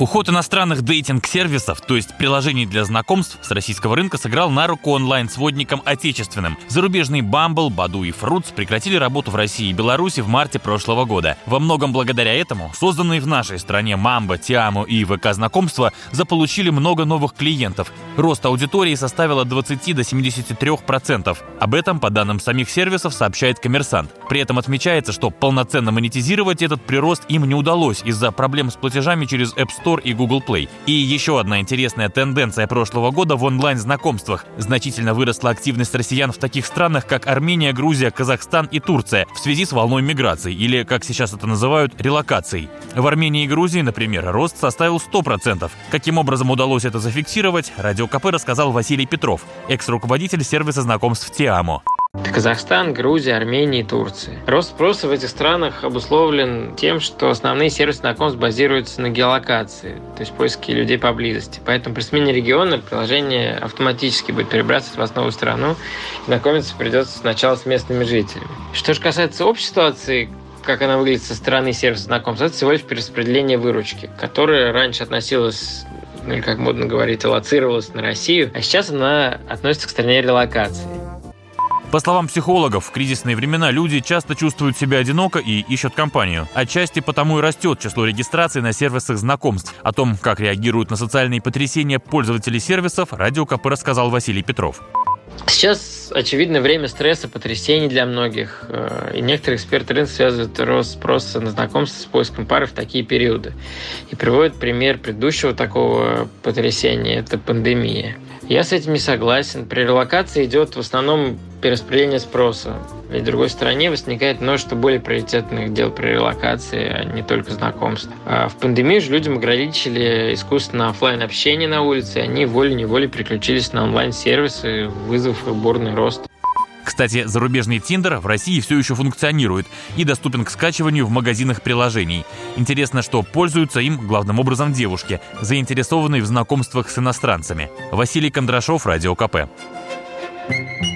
Уход иностранных дейтинг-сервисов, то есть приложений для знакомств с российского рынка, сыграл на руку онлайн-сводникам отечественным. Зарубежные Bumble, Badu и Fruits прекратили работу в России и Беларуси в марте прошлого года. Во многом благодаря этому созданные в нашей стране Мамба, Тиаму и ВК знакомства заполучили много новых клиентов. Рост аудитории составил от 20 до 73%. Об этом, по данным самих сервисов, сообщает коммерсант. При этом отмечается, что полноценно монетизировать этот прирост им не удалось из-за проблем с платежами через App Store Store и Google Play. И еще одна интересная тенденция прошлого года в онлайн-знакомствах. Значительно выросла активность россиян в таких странах, как Армения, Грузия, Казахстан и Турция в связи с волной миграции, или, как сейчас это называют, релокацией. В Армении и Грузии, например, рост составил 100%. Каким образом удалось это зафиксировать, Радио КП рассказал Василий Петров, экс-руководитель сервиса знакомств Тиамо. Казахстан, Грузия, Армения и Турция. Рост спроса в этих странах обусловлен тем, что основные сервисы знакомств базируются на геолокации, то есть поиске людей поблизости. Поэтому при смене региона приложение автоматически будет перебрасывать вас в новую страну, и знакомиться придется сначала с местными жителями. Что же касается общей ситуации, как она выглядит со стороны сервиса знакомств, это всего лишь перераспределение выручки, которая раньше относилась ну или как модно говорить, аллоцировалась на Россию, а сейчас она относится к стране релокации. По словам психологов, в кризисные времена люди часто чувствуют себя одиноко и ищут компанию. Отчасти потому и растет число регистраций на сервисах знакомств. О том, как реагируют на социальные потрясения пользователи сервисов, Радио КП рассказал Василий Петров. Сейчас, очевидно, время стресса, потрясений для многих. Э, и некоторые эксперты рынка связывают рост спроса на знакомство с поиском пары в такие периоды. И приводят пример предыдущего такого потрясения – это пандемия. Я с этим не согласен. При релокации идет в основном перераспределение спроса. Ведь в другой стороне возникает множество более приоритетных дел при релокации, а не только знакомств. А в пандемию же людям ограничили искусственно офлайн общение на улице, и они волей-неволей переключились на онлайн-сервисы, вызвав бурный рост. Кстати, зарубежный Тиндер в России все еще функционирует и доступен к скачиванию в магазинах приложений. Интересно, что пользуются им главным образом девушки, заинтересованные в знакомствах с иностранцами. Василий Кондрашов, Радио КП. thank you